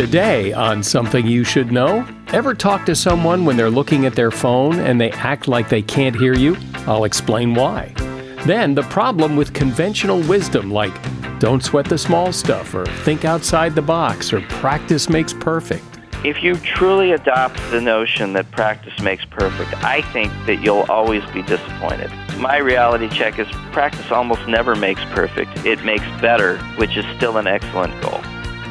Today, on Something You Should Know, ever talk to someone when they're looking at their phone and they act like they can't hear you? I'll explain why. Then, the problem with conventional wisdom like don't sweat the small stuff, or think outside the box, or practice makes perfect. If you truly adopt the notion that practice makes perfect, I think that you'll always be disappointed. My reality check is practice almost never makes perfect. It makes better, which is still an excellent goal.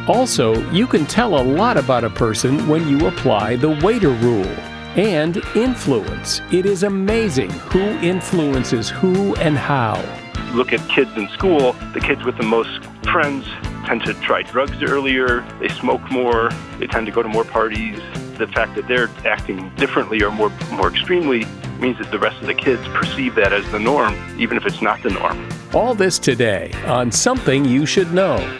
Also, you can tell a lot about a person when you apply the waiter rule and influence. It is amazing who influences who and how. Look at kids in school, the kids with the most friends tend to try drugs earlier, they smoke more, they tend to go to more parties. The fact that they're acting differently or more, more extremely means that the rest of the kids perceive that as the norm, even if it's not the norm. All this today on Something You Should Know.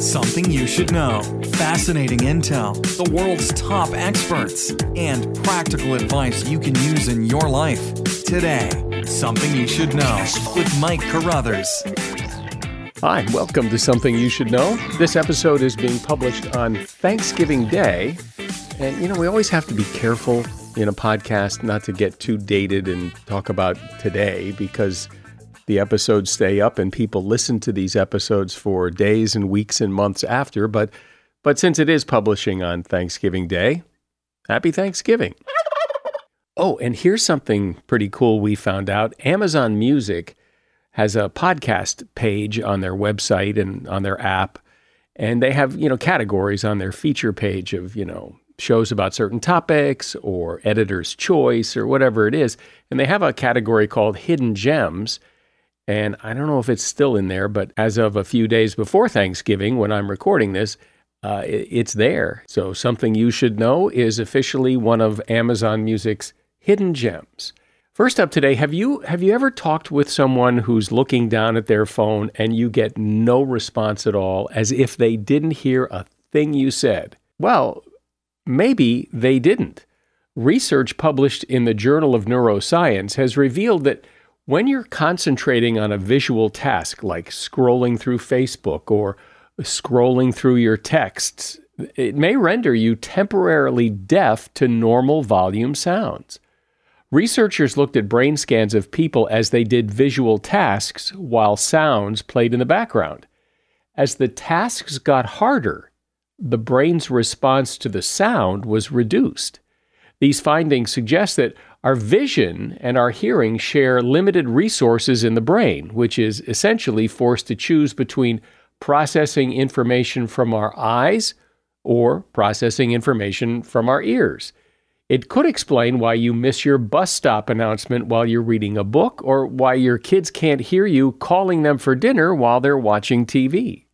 Something you should know. Fascinating intel, the world's top experts, and practical advice you can use in your life. Today, Something You Should Know with Mike Carruthers. Hi, welcome to Something You Should Know. This episode is being published on Thanksgiving Day. And, you know, we always have to be careful in a podcast not to get too dated and talk about today because the episodes stay up and people listen to these episodes for days and weeks and months after. But, but since it is publishing on Thanksgiving Day, happy Thanksgiving. Oh, and here's something pretty cool we found out Amazon Music has a podcast page on their website and on their app and they have you know categories on their feature page of you know shows about certain topics or editor's choice or whatever it is and they have a category called hidden gems and i don't know if it's still in there but as of a few days before thanksgiving when i'm recording this uh, it, it's there so something you should know is officially one of amazon music's hidden gems First up today, have you have you ever talked with someone who's looking down at their phone and you get no response at all as if they didn't hear a thing you said? Well, maybe they didn't. Research published in the Journal of Neuroscience has revealed that when you're concentrating on a visual task like scrolling through Facebook or scrolling through your texts, it may render you temporarily deaf to normal volume sounds. Researchers looked at brain scans of people as they did visual tasks while sounds played in the background. As the tasks got harder, the brain's response to the sound was reduced. These findings suggest that our vision and our hearing share limited resources in the brain, which is essentially forced to choose between processing information from our eyes or processing information from our ears. It could explain why you miss your bus stop announcement while you're reading a book, or why your kids can't hear you calling them for dinner while they're watching TV.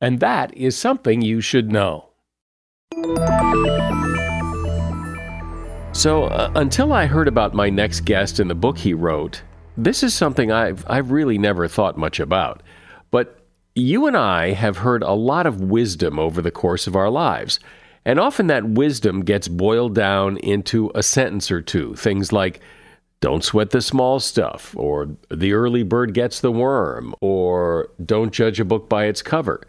And that is something you should know. So, uh, until I heard about my next guest and the book he wrote, this is something I've, I've really never thought much about. But You and I have heard a lot of wisdom over the course of our lives. And often that wisdom gets boiled down into a sentence or two. Things like, don't sweat the small stuff, or the early bird gets the worm, or don't judge a book by its cover.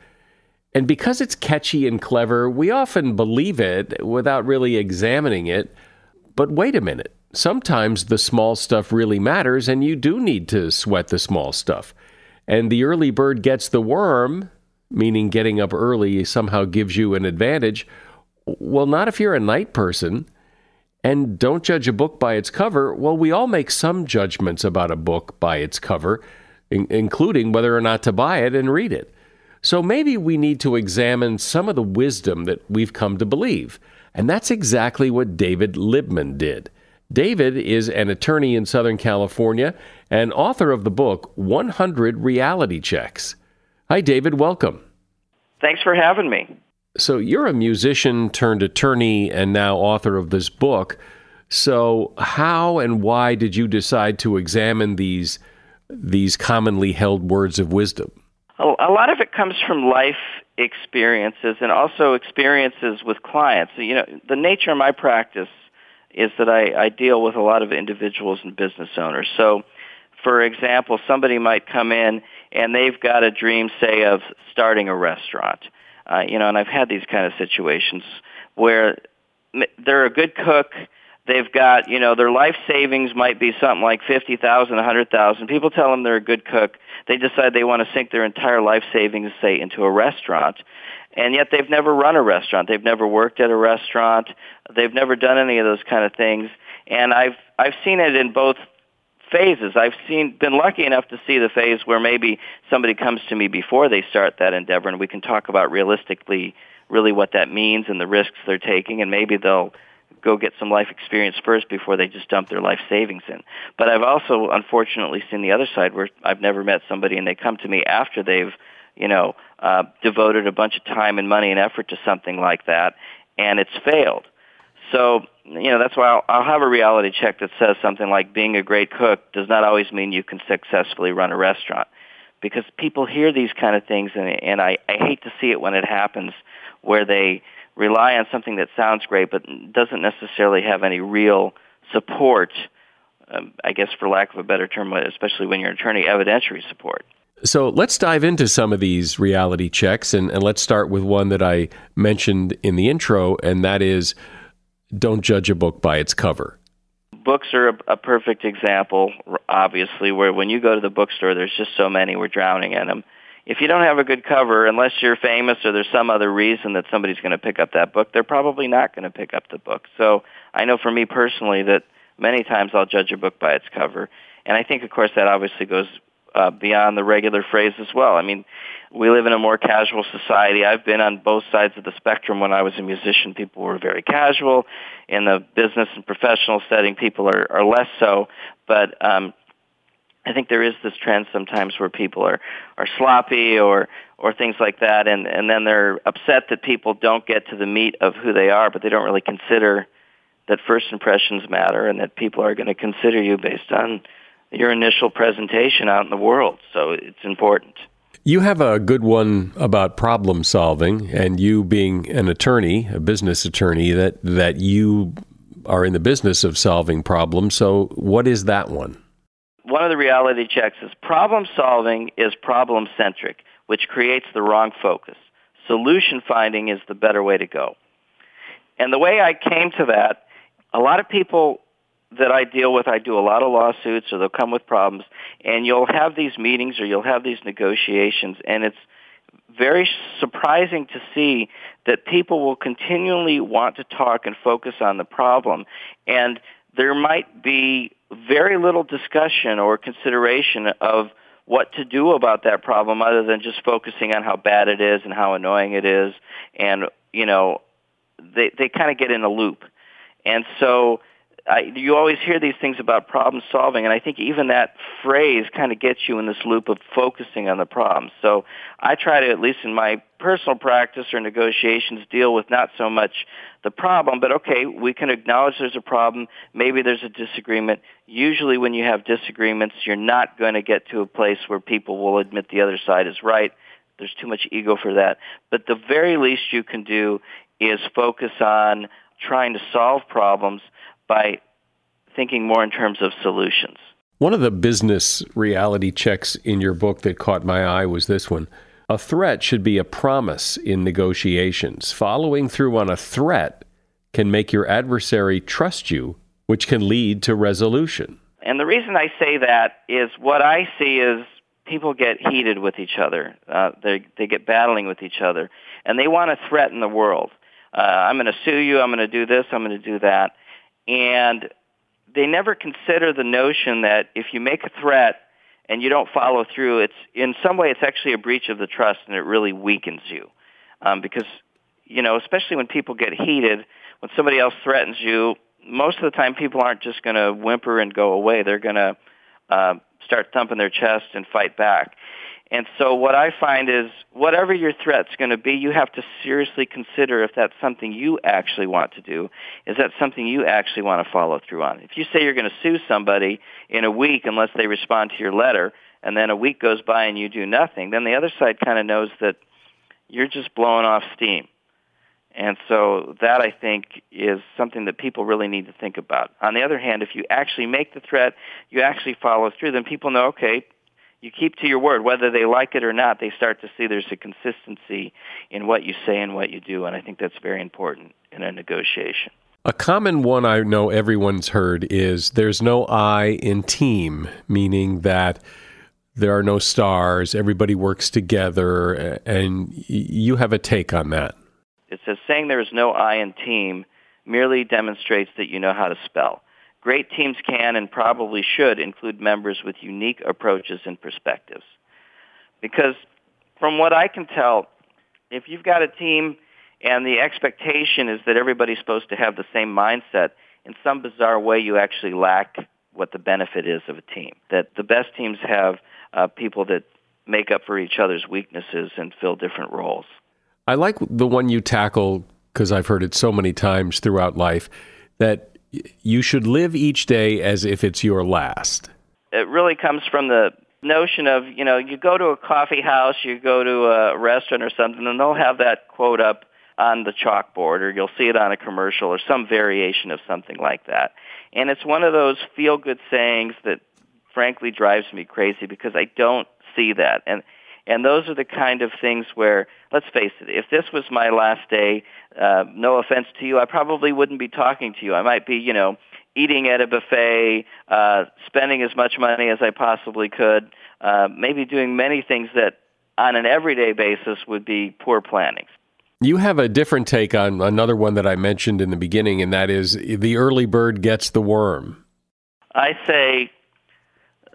And because it's catchy and clever, we often believe it without really examining it. But wait a minute. Sometimes the small stuff really matters, and you do need to sweat the small stuff. And the early bird gets the worm, meaning getting up early somehow gives you an advantage. Well, not if you're a night person. And don't judge a book by its cover. Well, we all make some judgments about a book by its cover, in- including whether or not to buy it and read it. So maybe we need to examine some of the wisdom that we've come to believe. And that's exactly what David Libman did. David is an attorney in Southern California and author of the book 100 Reality Checks. Hi, David. Welcome. Thanks for having me. So, you're a musician turned attorney and now author of this book. So, how and why did you decide to examine these these commonly held words of wisdom? A lot of it comes from life experiences and also experiences with clients. You know, the nature of my practice is that I, I deal with a lot of individuals and business owners. So, for example, somebody might come in and they've got a dream, say, of starting a restaurant uh, you know, and I've had these kind of situations where they're a good cook. They've got, you know, their life savings might be something like fifty thousand, a hundred thousand. People tell them they're a good cook. They decide they want to sink their entire life savings, say, into a restaurant, and yet they've never run a restaurant. They've never worked at a restaurant. They've never done any of those kind of things. And I've I've seen it in both phases. I've seen been lucky enough to see the phase where maybe somebody comes to me before they start that endeavor and we can talk about realistically really what that means and the risks they're taking and maybe they'll go get some life experience first before they just dump their life savings in. But I've also unfortunately seen the other side where I've never met somebody and they come to me after they've, you know, uh, devoted a bunch of time and money and effort to something like that and it's failed. So you know that's why I'll, I'll have a reality check that says something like being a great cook does not always mean you can successfully run a restaurant because people hear these kind of things and, and I, I hate to see it when it happens where they rely on something that sounds great but doesn't necessarily have any real support um, I guess for lack of a better term especially when you're an attorney evidentiary support so let's dive into some of these reality checks and, and let's start with one that I mentioned in the intro and that is don't judge a book by its cover. Books are a, a perfect example, obviously, where when you go to the bookstore, there's just so many, we're drowning in them. If you don't have a good cover, unless you're famous or there's some other reason that somebody's going to pick up that book, they're probably not going to pick up the book. So I know for me personally that many times I'll judge a book by its cover. And I think, of course, that obviously goes uh, beyond the regular phrase as well. I mean, we live in a more casual society. I've been on both sides of the spectrum. When I was a musician, people were very casual. In the business and professional setting, people are, are less so. But um, I think there is this trend sometimes where people are are sloppy or or things like that, and and then they're upset that people don't get to the meat of who they are, but they don't really consider that first impressions matter and that people are going to consider you based on your initial presentation out in the world. So it's important. You have a good one about problem solving, and you being an attorney, a business attorney, that, that you are in the business of solving problems. So, what is that one? One of the reality checks is problem solving is problem centric, which creates the wrong focus. Solution finding is the better way to go. And the way I came to that, a lot of people that I deal with, I do a lot of lawsuits or they'll come with problems and you'll have these meetings or you'll have these negotiations and it's very surprising to see that people will continually want to talk and focus on the problem and there might be very little discussion or consideration of what to do about that problem other than just focusing on how bad it is and how annoying it is. And you know they they kind of get in a loop. And so I, you always hear these things about problem solving, and I think even that phrase kind of gets you in this loop of focusing on the problem. So I try to, at least in my personal practice or negotiations, deal with not so much the problem, but okay, we can acknowledge there's a problem. Maybe there's a disagreement. Usually, when you have disagreements, you're not going to get to a place where people will admit the other side is right. There's too much ego for that. But the very least you can do is focus on trying to solve problems by thinking more in terms of solutions. One of the business reality checks in your book that caught my eye was this one. A threat should be a promise in negotiations. Following through on a threat can make your adversary trust you, which can lead to resolution. And the reason I say that is what I see is people get heated with each other. Uh, they they get battling with each other, and they want to threaten the world. Uh, I'm going to sue you. I'm going to do this. I'm going to do that, and they never consider the notion that if you make a threat and you don't follow through, it's in some way it's actually a breach of the trust, and it really weakens you, um, because you know, especially when people get heated, when somebody else threatens you, most of the time people aren't just going to whimper and go away. They're going to uh, start thumping their chest and fight back. And so what I find is whatever your threat's going to be, you have to seriously consider if that's something you actually want to do. Is that something you actually want to follow through on? If you say you're going to sue somebody in a week unless they respond to your letter, and then a week goes by and you do nothing, then the other side kind of knows that you're just blowing off steam. And so that I think is something that people really need to think about. On the other hand, if you actually make the threat, you actually follow through, then people know, okay, you keep to your word. Whether they like it or not, they start to see there's a consistency in what you say and what you do. And I think that's very important in a negotiation. A common one I know everyone's heard is there's no I in team, meaning that there are no stars, everybody works together, and you have a take on that. It says saying there is no I in team merely demonstrates that you know how to spell. Great teams can and probably should include members with unique approaches and perspectives. Because from what I can tell, if you've got a team and the expectation is that everybody's supposed to have the same mindset, in some bizarre way you actually lack what the benefit is of a team. That the best teams have uh, people that make up for each other's weaknesses and fill different roles. I like the one you tackle because I've heard it so many times throughout life that you should live each day as if it's your last. It really comes from the notion of, you know, you go to a coffee house, you go to a restaurant or something, and they'll have that quote up on the chalkboard, or you'll see it on a commercial, or some variation of something like that. And it's one of those feel-good sayings that frankly drives me crazy because I don't see that. And and those are the kind of things where, let's face it, if this was my last day, uh, no offense to you, I probably wouldn't be talking to you. I might be, you know, eating at a buffet, uh, spending as much money as I possibly could, uh, maybe doing many things that on an everyday basis would be poor planning. You have a different take on another one that I mentioned in the beginning, and that is the early bird gets the worm. I say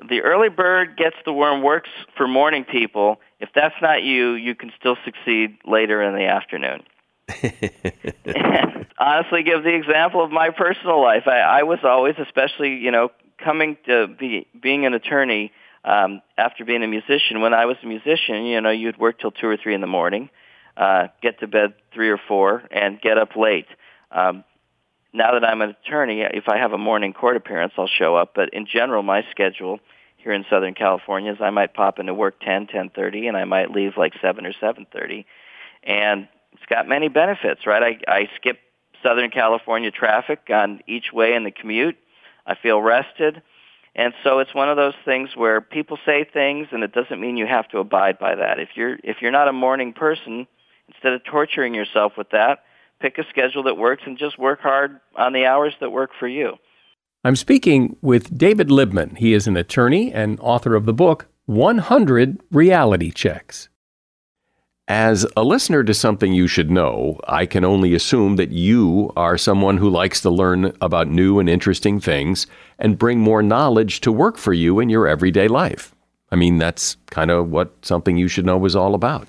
the early bird gets the worm works for morning people. If that's not you, you can still succeed later in the afternoon. and honestly, give the example of my personal life. I, I was always, especially you know, coming to be being an attorney um, after being a musician. When I was a musician, you know, you'd work till two or three in the morning, uh, get to bed three or four, and get up late. Um, now that I'm an attorney, if I have a morning court appearance, I'll show up. But in general, my schedule here in Southern California is I might pop into work 10, 10:30, and I might leave like 7 or 7:30, and it's got many benefits, right? I, I skip Southern California traffic on each way in the commute. I feel rested. And so it's one of those things where people say things and it doesn't mean you have to abide by that. If you're if you're not a morning person, instead of torturing yourself with that, pick a schedule that works and just work hard on the hours that work for you. I'm speaking with David Libman. He is an attorney and author of the book 100 Reality Checks. As a listener to something you should know, I can only assume that you are someone who likes to learn about new and interesting things and bring more knowledge to work for you in your everyday life. I mean, that's kind of what something you should know is all about.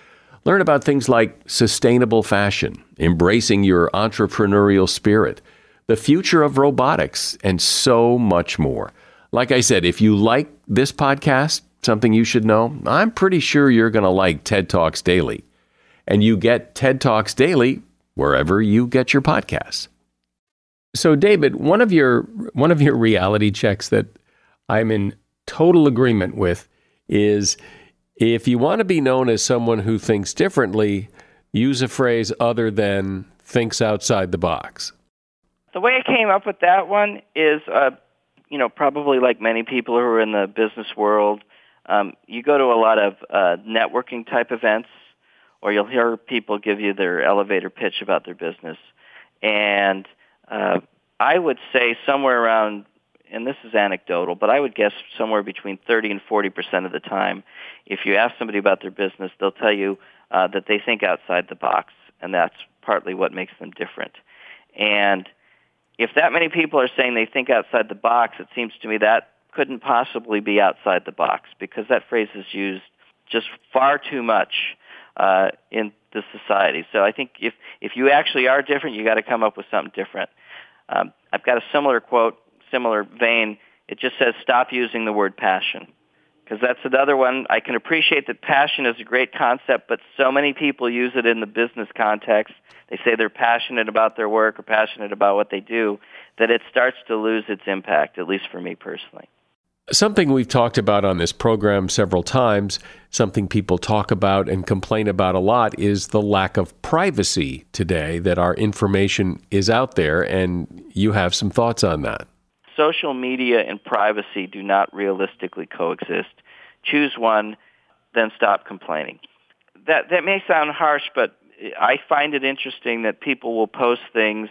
Learn about things like sustainable fashion, embracing your entrepreneurial spirit, the future of robotics, and so much more. Like I said, if you like this podcast, something you should know, I'm pretty sure you're going to like TED Talks Daily. And you get TED Talks Daily wherever you get your podcasts. So David, one of your one of your reality checks that I'm in total agreement with is if you want to be known as someone who thinks differently, use a phrase other than thinks outside the box. The way I came up with that one is, uh, you know, probably like many people who are in the business world, um, you go to a lot of uh, networking type events, or you'll hear people give you their elevator pitch about their business, and uh, I would say somewhere around and this is anecdotal, but I would guess somewhere between 30 and 40 percent of the time, if you ask somebody about their business, they'll tell you uh, that they think outside the box, and that's partly what makes them different. And if that many people are saying they think outside the box, it seems to me that couldn't possibly be outside the box because that phrase is used just far too much uh, in the society. So I think if if you actually are different, you got to come up with something different. Um, I've got a similar quote similar vein, it just says stop using the word passion. Because that's another one. I can appreciate that passion is a great concept, but so many people use it in the business context. They say they're passionate about their work or passionate about what they do, that it starts to lose its impact, at least for me personally. Something we've talked about on this program several times, something people talk about and complain about a lot, is the lack of privacy today, that our information is out there, and you have some thoughts on that social media and privacy do not realistically coexist. Choose one, then stop complaining. That that may sound harsh, but I find it interesting that people will post things,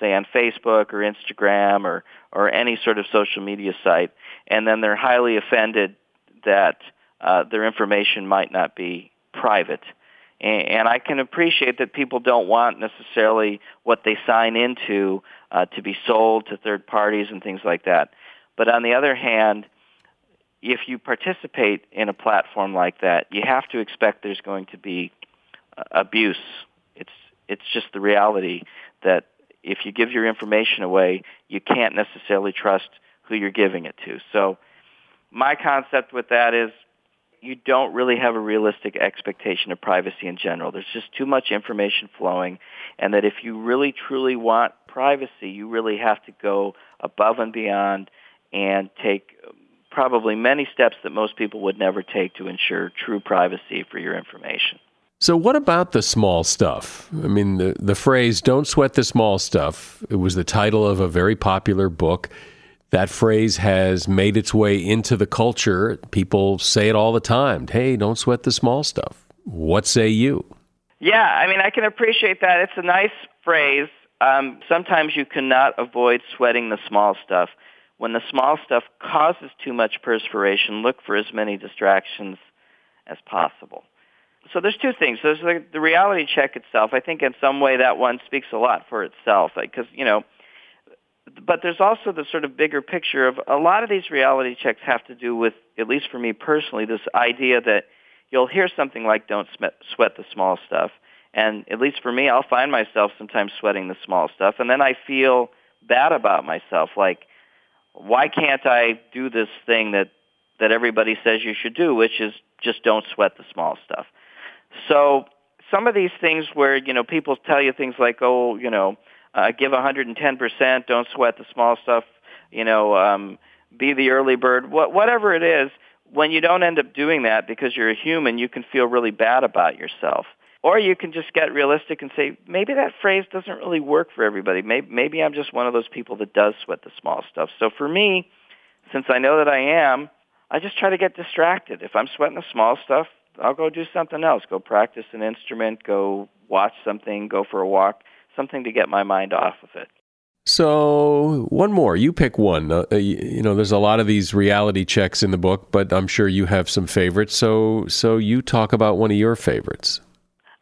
say on Facebook or Instagram or or any sort of social media site, and then they're highly offended that uh, their information might not be private. And I can appreciate that people don't want necessarily what they sign into uh, to be sold to third parties and things like that. But on the other hand, if you participate in a platform like that, you have to expect there's going to be uh, abuse. It's it's just the reality that if you give your information away, you can't necessarily trust who you're giving it to. So my concept with that is you don't really have a realistic expectation of privacy in general. There's just too much information flowing, and that if you really truly want privacy, you really have to go above and beyond and take probably many steps that most people would never take to ensure true privacy for your information. So, what about the small stuff? I mean, the, the phrase, don't sweat the small stuff, it was the title of a very popular book. That phrase has made its way into the culture. People say it all the time. Hey, don't sweat the small stuff. What say you? Yeah, I mean, I can appreciate that. It's a nice phrase. Um, sometimes you cannot avoid sweating the small stuff. When the small stuff causes too much perspiration, look for as many distractions as possible. So there's two things. There's the, the reality check itself. I think in some way that one speaks a lot for itself because, you know, but there's also the sort of bigger picture of a lot of these reality checks have to do with, at least for me personally, this idea that you'll hear something like don't sweat the small stuff. And at least for me, I'll find myself sometimes sweating the small stuff. And then I feel bad about myself. Like, why can't I do this thing that, that everybody says you should do, which is just don't sweat the small stuff. So some of these things where, you know, people tell you things like, oh, you know, uh, give 110%, don't sweat the small stuff, you know, um, be the early bird, what, whatever it is, when you don't end up doing that because you're a human, you can feel really bad about yourself. Or you can just get realistic and say, maybe that phrase doesn't really work for everybody. Maybe, maybe I'm just one of those people that does sweat the small stuff. So for me, since I know that I am, I just try to get distracted. If I'm sweating the small stuff, I'll go do something else. Go practice an instrument, go watch something, go for a walk something to get my mind off of it. So, one more. You pick one. Uh, you know, there's a lot of these reality checks in the book, but I'm sure you have some favorites. So, so you talk about one of your favorites.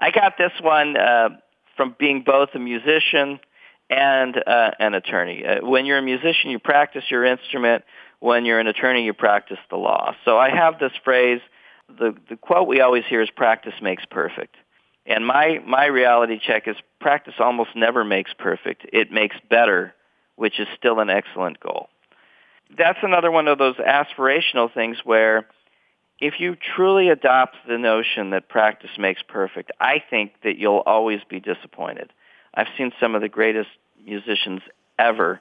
I got this one uh, from being both a musician and uh, an attorney. Uh, when you're a musician, you practice your instrument. When you're an attorney, you practice the law. So I have this phrase. The the quote we always hear is "practice makes perfect." And my, my reality check is practice almost never makes perfect. It makes better, which is still an excellent goal. That's another one of those aspirational things where if you truly adopt the notion that practice makes perfect, I think that you'll always be disappointed. I've seen some of the greatest musicians ever,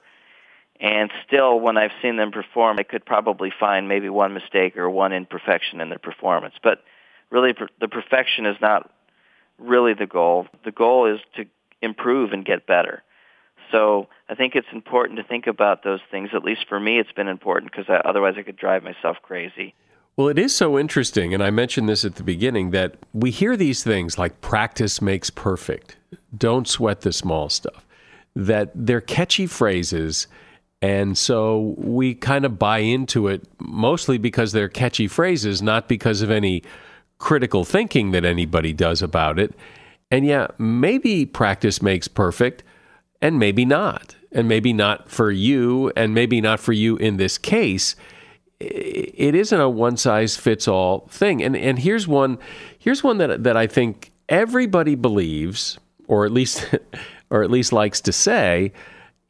and still, when I've seen them perform, I could probably find maybe one mistake or one imperfection in their performance. But really, the perfection is not really the goal. The goal is to improve and get better. So I think it's important to think about those things. At least for me, it's been important because otherwise I could drive myself crazy. Well, it is so interesting, and I mentioned this at the beginning, that we hear these things like practice makes perfect, don't sweat the small stuff, that they're catchy phrases. And so we kind of buy into it mostly because they're catchy phrases, not because of any critical thinking that anybody does about it. And yeah, maybe practice makes perfect, and maybe not. And maybe not for you, and maybe not for you in this case it isn't a one size fits all thing. And and here's one here's one that that I think everybody believes, or at least or at least likes to say,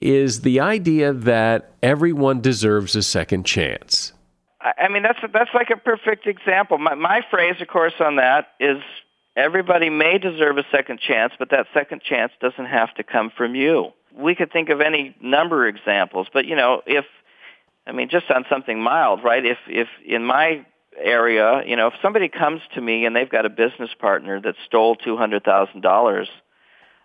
is the idea that everyone deserves a second chance. I mean that's that's like a perfect example. My my phrase, of course, on that is everybody may deserve a second chance, but that second chance doesn't have to come from you. We could think of any number of examples, but you know, if I mean, just on something mild, right? If if in my area, you know, if somebody comes to me and they've got a business partner that stole two hundred thousand dollars,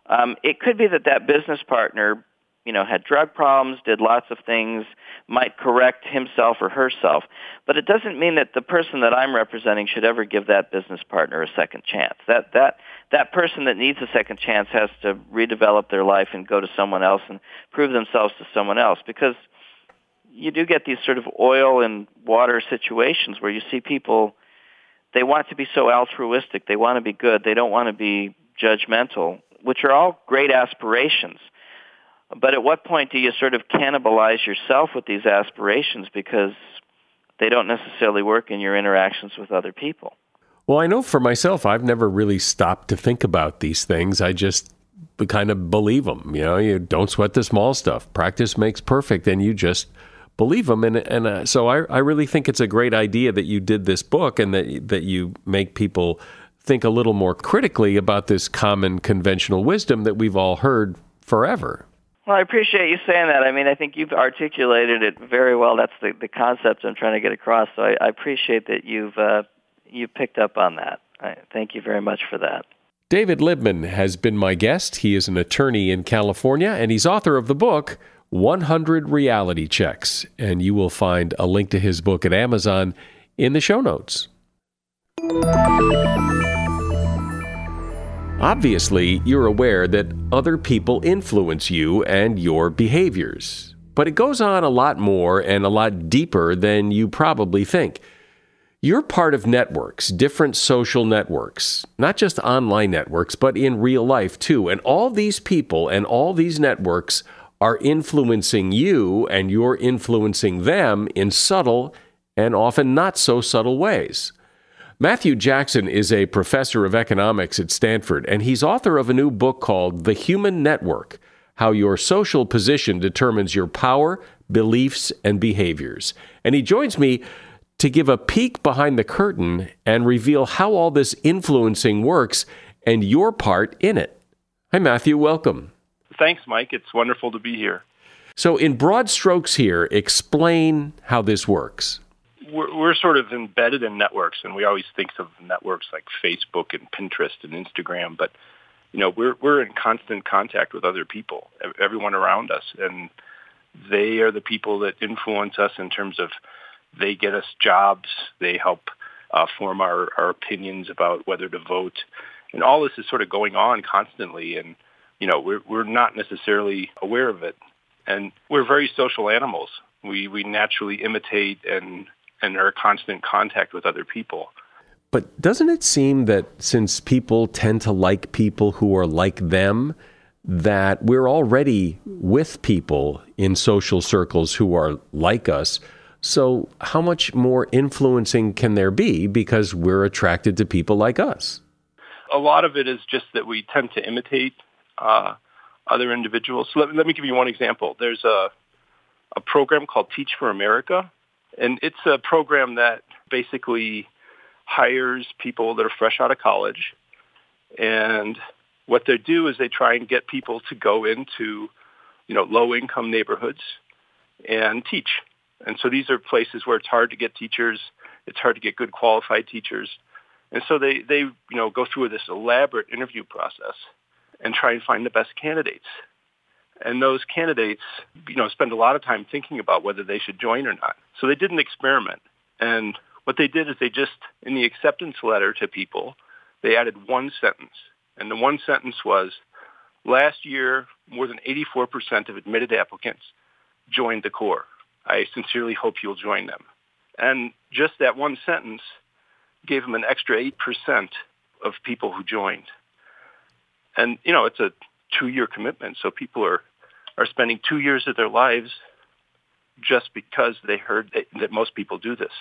um, it could be that that business partner, you know, had drug problems, did lots of things, might correct himself or herself, but it doesn't mean that the person that I'm representing should ever give that business partner a second chance. That that that person that needs a second chance has to redevelop their life and go to someone else and prove themselves to someone else because you do get these sort of oil and water situations where you see people they want to be so altruistic, they want to be good, they don't want to be judgmental, which are all great aspirations. But at what point do you sort of cannibalize yourself with these aspirations because they don't necessarily work in your interactions with other people? Well, I know for myself, I've never really stopped to think about these things. I just kind of believe them. You know, you don't sweat the small stuff. Practice makes perfect, and you just believe them. And and uh, so I I really think it's a great idea that you did this book and that that you make people think a little more critically about this common conventional wisdom that we've all heard forever. Well, I appreciate you saying that. I mean, I think you've articulated it very well. That's the, the concept I'm trying to get across. So I, I appreciate that you've uh, you picked up on that. I, thank you very much for that. David Libman has been my guest. He is an attorney in California, and he's author of the book 100 Reality Checks, and you will find a link to his book at Amazon in the show notes. Obviously, you're aware that other people influence you and your behaviors. But it goes on a lot more and a lot deeper than you probably think. You're part of networks, different social networks, not just online networks, but in real life too. And all these people and all these networks are influencing you and you're influencing them in subtle and often not so subtle ways. Matthew Jackson is a professor of economics at Stanford, and he's author of a new book called The Human Network How Your Social Position Determines Your Power, Beliefs, and Behaviors. And he joins me to give a peek behind the curtain and reveal how all this influencing works and your part in it. Hi, Matthew. Welcome thanks, Mike. It's wonderful to be here. So, in broad strokes, here, explain how this works. We're, we're sort of embedded in networks, and we always think of networks like Facebook and Pinterest and Instagram, but you know, we're we're in constant contact with other people, everyone around us, and they are the people that influence us in terms of they get us jobs, they help uh, form our, our opinions about whether to vote, and all this is sort of going on constantly, and you know, we're, we're not necessarily aware of it. And we're very social animals. We, we naturally imitate and, and are in constant contact with other people. But doesn't it seem that since people tend to like people who are like them, that we're already with people in social circles who are like us? So, how much more influencing can there be because we're attracted to people like us? A lot of it is just that we tend to imitate uh, other individuals. So let, let me give you one example. There's a, a program called Teach for America, and it's a program that basically hires people that are fresh out of college. And what they do is they try and get people to go into, you know, low-income neighborhoods and teach. And so these are places where it's hard to get teachers. It's hard to get good qualified teachers. And so they, they you know, go through this elaborate interview process and try and find the best candidates. And those candidates, you know, spend a lot of time thinking about whether they should join or not. So they did an experiment. And what they did is they just, in the acceptance letter to people, they added one sentence. And the one sentence was, last year, more than 84% of admitted applicants joined the Corps. I sincerely hope you'll join them. And just that one sentence gave them an extra 8% of people who joined. And, you know, it's a two-year commitment, so people are, are spending two years of their lives just because they heard that, that most people do this.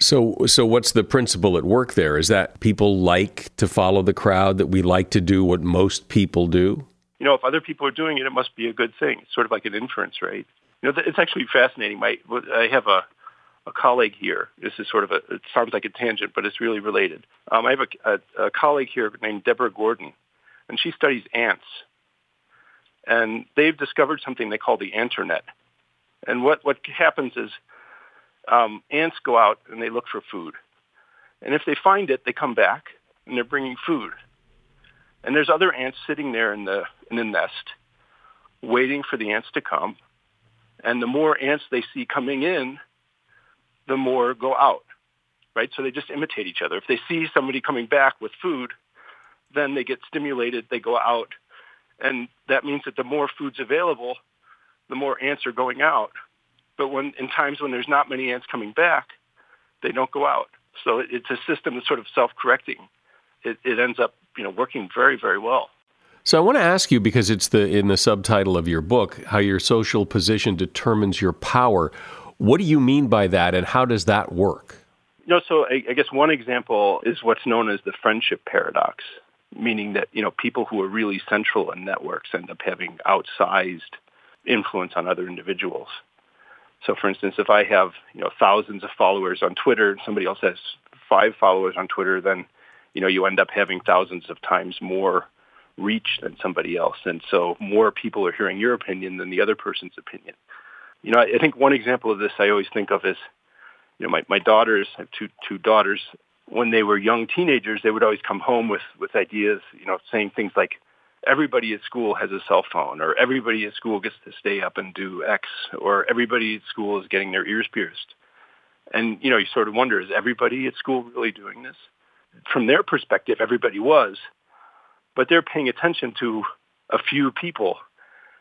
So, so what's the principle at work there? Is that people like to follow the crowd, that we like to do what most people do? You know, if other people are doing it, it must be a good thing. It's sort of like an inference rate. You know, it's actually fascinating. My, I have a, a colleague here. This is sort of a, it sounds like a tangent, but it's really related. Um, I have a, a, a colleague here named Deborah Gordon, and she studies ants. And they've discovered something they call the anternet. And what, what happens is um, ants go out and they look for food. And if they find it, they come back and they're bringing food. And there's other ants sitting there in the, in the nest waiting for the ants to come. And the more ants they see coming in, the more go out, right? So they just imitate each other. If they see somebody coming back with food, then they get stimulated, they go out, and that means that the more food's available, the more ants are going out. But when in times when there's not many ants coming back, they don't go out. So it's a system that's sort of self-correcting. It, it ends up, you know, working very, very well. So I want to ask you because it's the in the subtitle of your book, how your social position determines your power. What do you mean by that, and how does that work? You know, so I, I guess one example is what's known as the friendship paradox meaning that you know people who are really central in networks end up having outsized influence on other individuals. So, for instance, if I have you know thousands of followers on Twitter, and somebody else has five followers on Twitter, then you know you end up having thousands of times more reach than somebody else, and so more people are hearing your opinion than the other person's opinion. You know, I think one example of this I always think of is, you know, my my daughters I have two two daughters, when they were young teenagers, they would always come home with, with ideas, you know, saying things like, everybody at school has a cell phone, or everybody at school gets to stay up and do X, or everybody at school is getting their ears pierced. And, you know, you sort of wonder, is everybody at school really doing this? From their perspective, everybody was, but they're paying attention to a few people,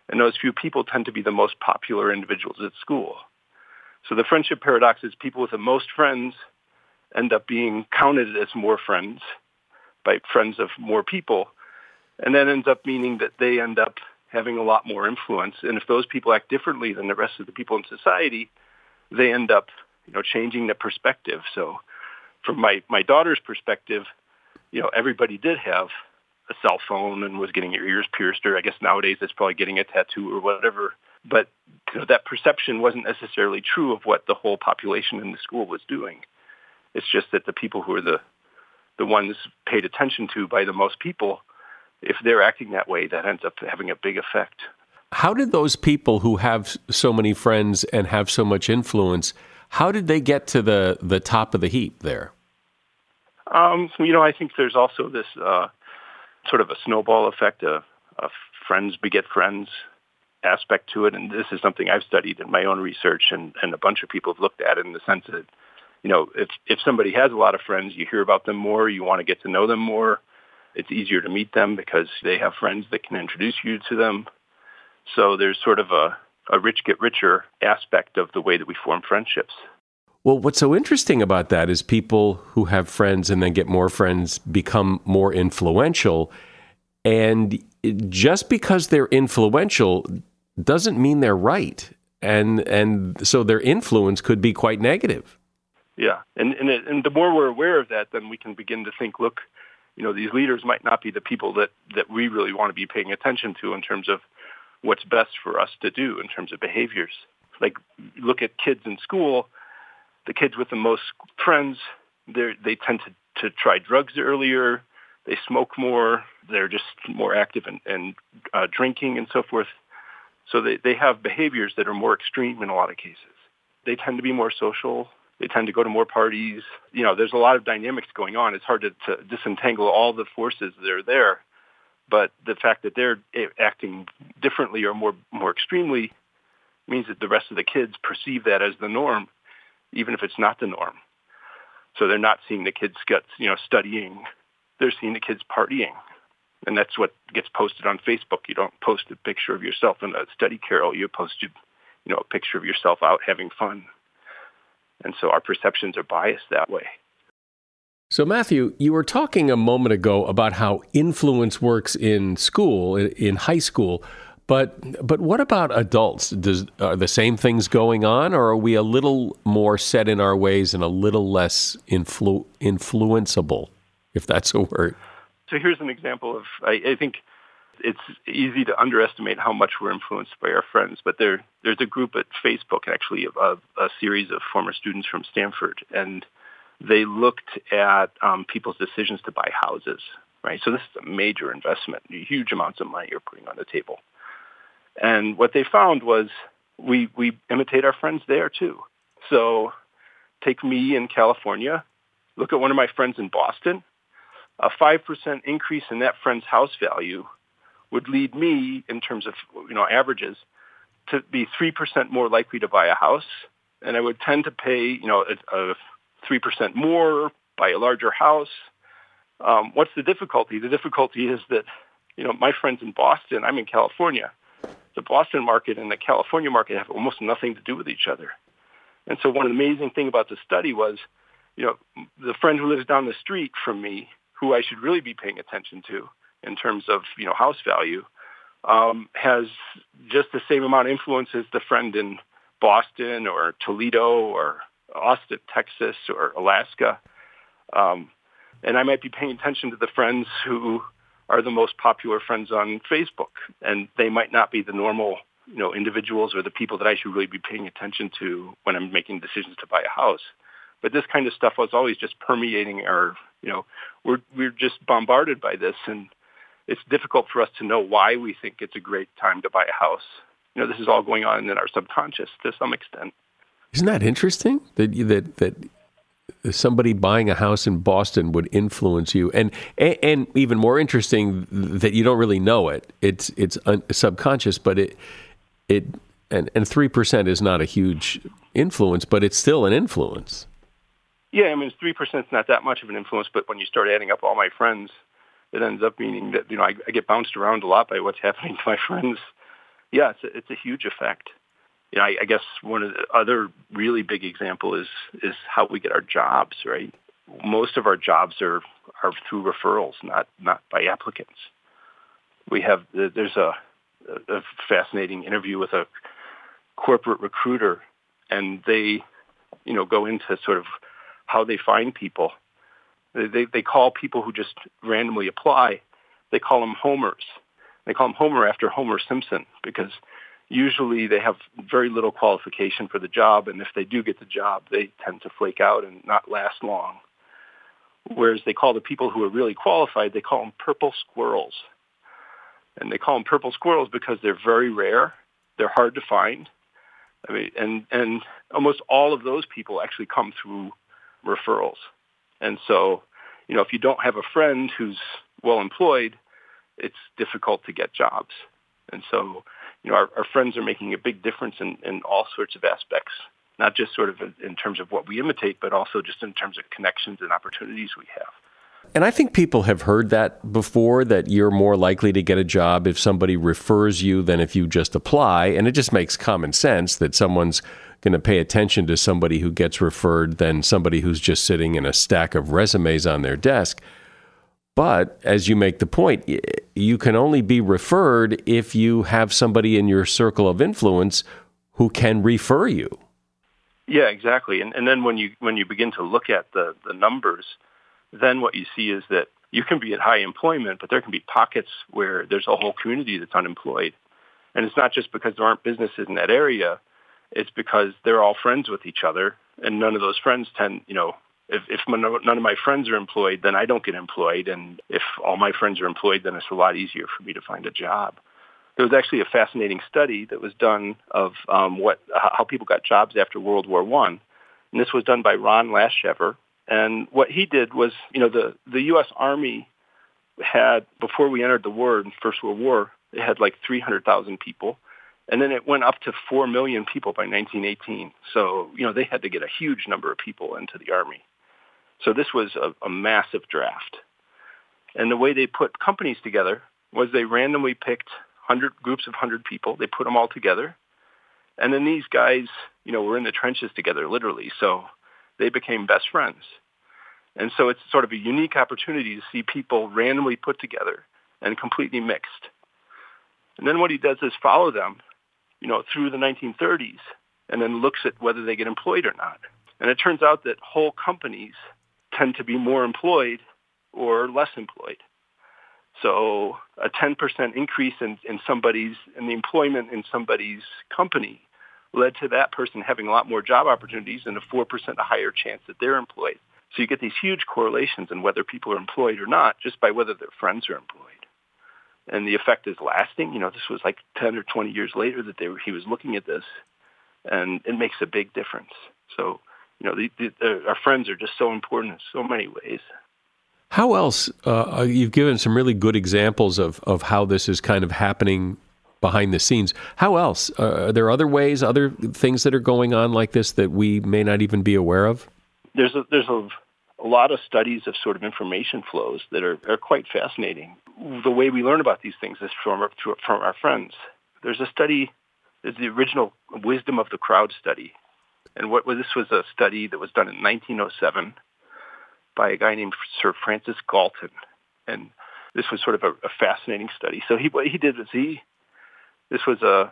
and those few people tend to be the most popular individuals at school. So the friendship paradox is people with the most friends end up being counted as more friends by friends of more people. And that ends up meaning that they end up having a lot more influence. And if those people act differently than the rest of the people in society, they end up, you know, changing the perspective. So from my, my daughter's perspective, you know, everybody did have a cell phone and was getting your ears pierced, or I guess nowadays it's probably getting a tattoo or whatever. But you know, that perception wasn't necessarily true of what the whole population in the school was doing. It's just that the people who are the the ones paid attention to by the most people, if they're acting that way, that ends up having a big effect. How did those people who have so many friends and have so much influence, how did they get to the, the top of the heap there? Um, you know, I think there's also this uh, sort of a snowball effect, a, a friends beget friends aspect to it. And this is something I've studied in my own research and, and a bunch of people have looked at it in the sense that you know, if if somebody has a lot of friends, you hear about them more, you want to get to know them more. It's easier to meet them because they have friends that can introduce you to them. So there's sort of a, a rich get richer aspect of the way that we form friendships. Well, what's so interesting about that is people who have friends and then get more friends become more influential. And just because they're influential doesn't mean they're right. And and so their influence could be quite negative. Yeah, and and, it, and the more we're aware of that, then we can begin to think, look, you know, these leaders might not be the people that, that we really want to be paying attention to in terms of what's best for us to do in terms of behaviors. Like look at kids in school, the kids with the most friends, they they tend to, to try drugs earlier, they smoke more, they're just more active in, in uh, drinking and so forth. So they, they have behaviors that are more extreme in a lot of cases. They tend to be more social. They tend to go to more parties. You know, there's a lot of dynamics going on. It's hard to, to disentangle all the forces that are there. But the fact that they're eh, acting differently or more more extremely means that the rest of the kids perceive that as the norm, even if it's not the norm. So they're not seeing the kids get, you know, studying. They're seeing the kids partying. And that's what gets posted on Facebook. You don't post a picture of yourself in a study carrel. You post, you know, a picture of yourself out having fun. And so our perceptions are biased that way. So, Matthew, you were talking a moment ago about how influence works in school, in high school. But but what about adults? Does are the same things going on, or are we a little more set in our ways and a little less influ- influenceable, if that's a word? So here's an example of I, I think it's easy to underestimate how much we're influenced by our friends. But there, there's a group at Facebook, actually, of a series of former students from Stanford, and they looked at um, people's decisions to buy houses. Right, so this is a major investment, huge amounts of money you're putting on the table. And what they found was we we imitate our friends there too. So take me in California. Look at one of my friends in Boston. A 5% increase in that friend's house value would lead me, in terms of you know averages, to be three percent more likely to buy a house, and I would tend to pay you know a three percent more, buy a larger house. Um, what's the difficulty? The difficulty is that you know my friends in Boston, I'm in California. The Boston market and the California market have almost nothing to do with each other. And so one amazing thing about the study was, you know, the friend who lives down the street from me, who I should really be paying attention to, in terms of you know house value um, has just the same amount of influence as the friend in Boston or Toledo or Austin, Texas or Alaska. Um, and I might be paying attention to the friends who are the most popular friends on Facebook, and they might not be the normal, you know, individuals or the people that I should really be paying attention to when I'm making decisions to buy a house. But this kind of stuff was always just permeating our, you know, we're we're just bombarded by this, and it's difficult for us to know why we think it's a great time to buy a house. You know, this is all going on in our subconscious to some extent. Isn't that interesting that that that somebody buying a house in Boston would influence you, and and, and even more interesting that you don't really know it. It's it's un, subconscious, but it it and and three percent is not a huge influence, but it's still an influence. Yeah, I mean, three percent is not that much of an influence, but when you start adding up all my friends it ends up meaning mm-hmm. that you know I, I get bounced around a lot by what's happening to my friends. Yeah, it's a, it's a huge effect. You know, I, I guess one of the other really big example is is how we get our jobs. Right, most of our jobs are are through referrals, not not by applicants. We have there's a, a fascinating interview with a corporate recruiter, and they you know go into sort of how they find people they, they call people who just randomly apply, they call them homers. They call them homer after Homer Simpson because usually they have very little qualification for the job, and if they do get the job, they tend to flake out and not last long. Whereas they call the people who are really qualified, they call them purple squirrels. And they call them purple squirrels because they're very rare, they're hard to find. I mean, and and almost all of those people actually come through referrals. And so, you know, if you don't have a friend who's well employed, it's difficult to get jobs. And so, you know, our, our friends are making a big difference in, in all sorts of aspects, not just sort of in terms of what we imitate, but also just in terms of connections and opportunities we have. And I think people have heard that before that you're more likely to get a job if somebody refers you than if you just apply. And it just makes common sense that someone's going to pay attention to somebody who gets referred than somebody who's just sitting in a stack of resumes on their desk. But as you make the point, you can only be referred if you have somebody in your circle of influence who can refer you. Yeah, exactly. And, and then when you when you begin to look at the, the numbers, then what you see is that you can be at high employment, but there can be pockets where there's a whole community that's unemployed. And it's not just because there aren't businesses in that area. It's because they're all friends with each other, and none of those friends tend, you know, if, if none of my friends are employed, then I don't get employed. And if all my friends are employed, then it's a lot easier for me to find a job. There was actually a fascinating study that was done of um, what how people got jobs after World War One, and this was done by Ron Laschever. And what he did was, you know, the the U.S. Army had before we entered the war in First World War, it had like 300,000 people. And then it went up to 4 million people by 1918. So, you know, they had to get a huge number of people into the Army. So this was a, a massive draft. And the way they put companies together was they randomly picked 100 groups of 100 people. They put them all together. And then these guys, you know, were in the trenches together, literally. So they became best friends. And so it's sort of a unique opportunity to see people randomly put together and completely mixed. And then what he does is follow them, you know, through the 1930s and then looks at whether they get employed or not. And it turns out that whole companies tend to be more employed or less employed. So a 10% increase in, in somebody's, in the employment in somebody's company led to that person having a lot more job opportunities and a 4% higher chance that they're employed. So you get these huge correlations in whether people are employed or not just by whether their friends are employed. And the effect is lasting. You know, this was like 10 or 20 years later that they were, he was looking at this, and it makes a big difference. So you know, the, the, our friends are just so important in so many ways. How else? Uh, uh, you've given some really good examples of, of how this is kind of happening behind the scenes. How else? Uh, are there other ways, other things that are going on like this that we may not even be aware of? There's a, there's a, a lot of studies of sort of information flows that are, are quite fascinating. The way we learn about these things is from our, from our friends. There's a study, there's the original Wisdom of the Crowd study and what this was a study that was done in 1907 by a guy named Sir Francis Galton. And this was sort of a, a fascinating study. So he, what he did was he, this was a,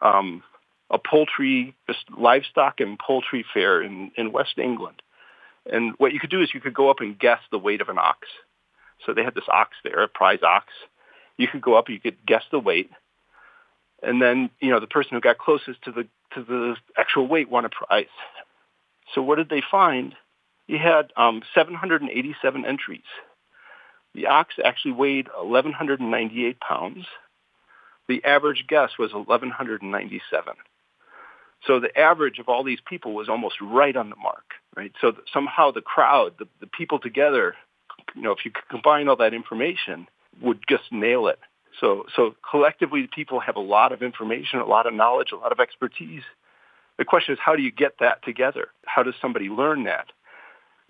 um, a poultry, just livestock and poultry fair in, in West England. And what you could do is you could go up and guess the weight of an ox. So they had this ox there, a prize ox. You could go up, you could guess the weight, and then you know the person who got closest to the to the actual weight won a prize. So what did they find? He had um, 787 entries. The ox actually weighed 1,198 pounds. The average guess was 1,197. So the average of all these people was almost right on the mark, right? So somehow the crowd, the, the people together, you know, if you combine all that information, would just nail it. So, so collectively, people have a lot of information, a lot of knowledge, a lot of expertise. The question is, how do you get that together? How does somebody learn that?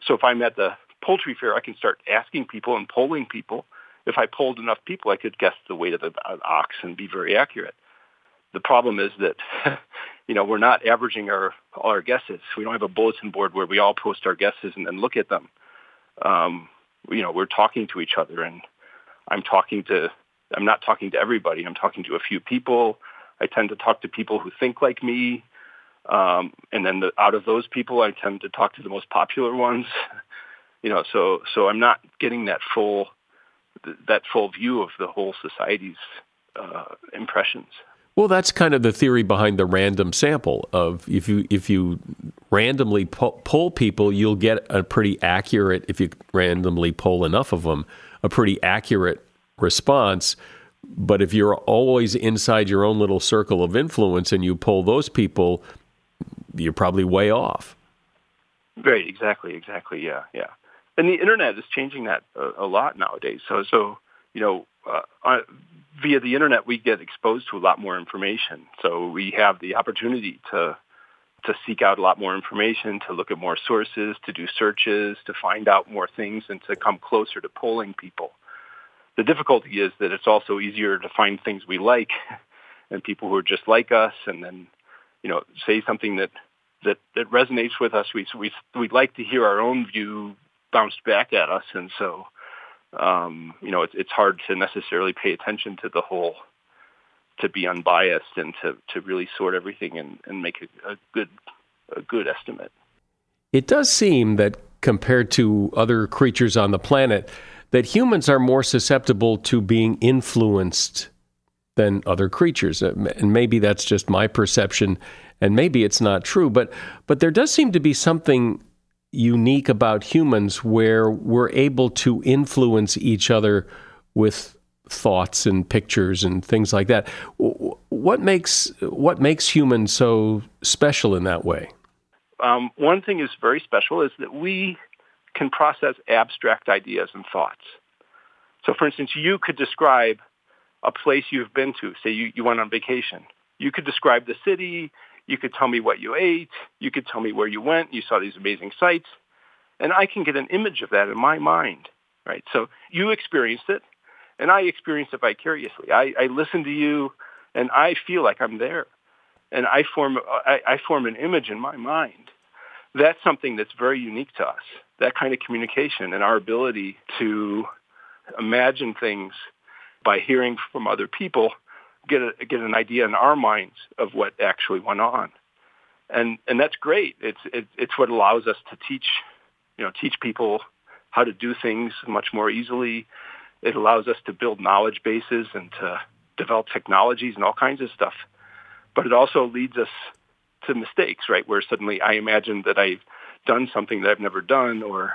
So if I'm at the poultry fair, I can start asking people and polling people. If I polled enough people, I could guess the weight of the ox and be very accurate. The problem is that, you know, we're not averaging our all our guesses. We don't have a bulletin board where we all post our guesses and then look at them. Um, you know, we're talking to each other, and I'm talking to I'm not talking to everybody. I'm talking to a few people. I tend to talk to people who think like me. Um, and then the, out of those people, I tend to talk to the most popular ones. you know, so so I'm not getting that full that full view of the whole society's uh, impressions. Well, that's kind of the theory behind the random sample of if you if you randomly pull, pull people, you'll get a pretty accurate if you randomly pull enough of them, a pretty accurate response. But if you're always inside your own little circle of influence and you pull those people, you're probably way off. Right. Exactly. Exactly. Yeah. Yeah. And the internet is changing that a, a lot nowadays. So, so you know, uh, via the internet, we get exposed to a lot more information. So we have the opportunity to to seek out a lot more information, to look at more sources, to do searches, to find out more things, and to come closer to polling people. The difficulty is that it's also easier to find things we like and people who are just like us and then, you know, say something that, that, that resonates with us. We, we, we'd like to hear our own view bounced back at us. And so, um, you know, it's, it's hard to necessarily pay attention to the whole, to be unbiased and to, to really sort everything and, and make a, a good, a good estimate. It does seem that compared to other creatures on the planet, that humans are more susceptible to being influenced than other creatures. Uh, and maybe that's just my perception and maybe it's not true, but but there does seem to be something unique about humans where we're able to influence each other with thoughts and pictures and things like that. What makes what makes humans so special in that way? Um, one thing is very special is that we can process abstract ideas and thoughts. So, for instance, you could describe a place you've been to. Say you, you went on vacation. You could describe the city. You could tell me what you ate. You could tell me where you went. You saw these amazing sights. And I can get an image of that in my mind, right? So you experienced it, and I experienced it vicariously. I, I listen to you, and I feel like I'm there. And I form, I, I form an image in my mind. That's something that's very unique to us, that kind of communication and our ability to imagine things by hearing from other people, get a, get an idea in our minds of what actually went on, and and that's great. It's it, it's what allows us to teach, you know, teach people how to do things much more easily. It allows us to build knowledge bases and to develop technologies and all kinds of stuff. But it also leads us to mistakes, right? Where suddenly I imagine that I've done something that I've never done, or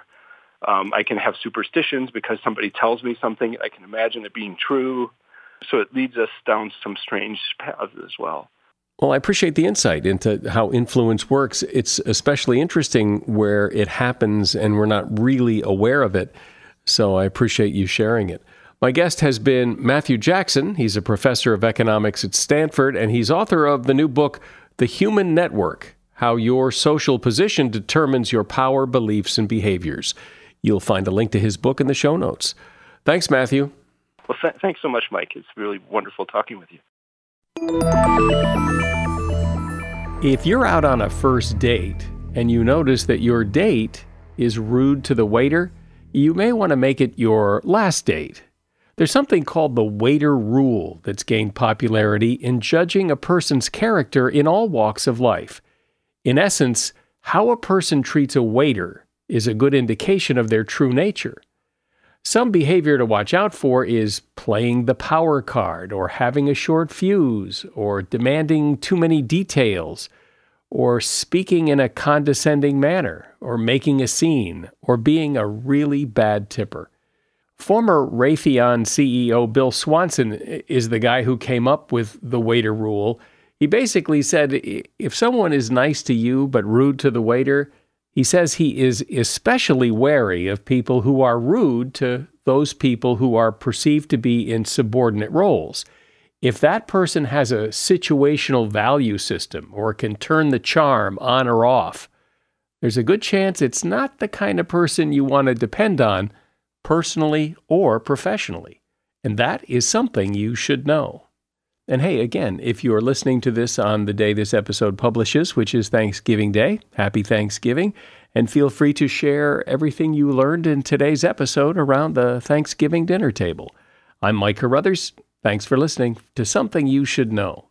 um, I can have superstitions because somebody tells me something. I can imagine it being true. So it leads us down some strange paths as well. Well, I appreciate the insight into how influence works. It's especially interesting where it happens and we're not really aware of it. So I appreciate you sharing it. My guest has been Matthew Jackson. He's a professor of economics at Stanford, and he's author of the new book, The Human Network How Your Social Position Determines Your Power, Beliefs, and Behaviors. You'll find a link to his book in the show notes. Thanks, Matthew. Well, th- thanks so much, Mike. It's really wonderful talking with you. If you're out on a first date and you notice that your date is rude to the waiter, you may want to make it your last date. There's something called the waiter rule that's gained popularity in judging a person's character in all walks of life. In essence, how a person treats a waiter is a good indication of their true nature. Some behavior to watch out for is playing the power card, or having a short fuse, or demanding too many details, or speaking in a condescending manner, or making a scene, or being a really bad tipper. Former Raytheon CEO Bill Swanson is the guy who came up with the waiter rule. He basically said if someone is nice to you but rude to the waiter, he says he is especially wary of people who are rude to those people who are perceived to be in subordinate roles. If that person has a situational value system or can turn the charm on or off, there's a good chance it's not the kind of person you want to depend on personally or professionally. And that is something you should know. And hey, again, if you're listening to this on the day this episode publishes, which is Thanksgiving Day, happy Thanksgiving. And feel free to share everything you learned in today's episode around the Thanksgiving dinner table. I'm Mike Carruthers. Thanks for listening to Something You Should Know.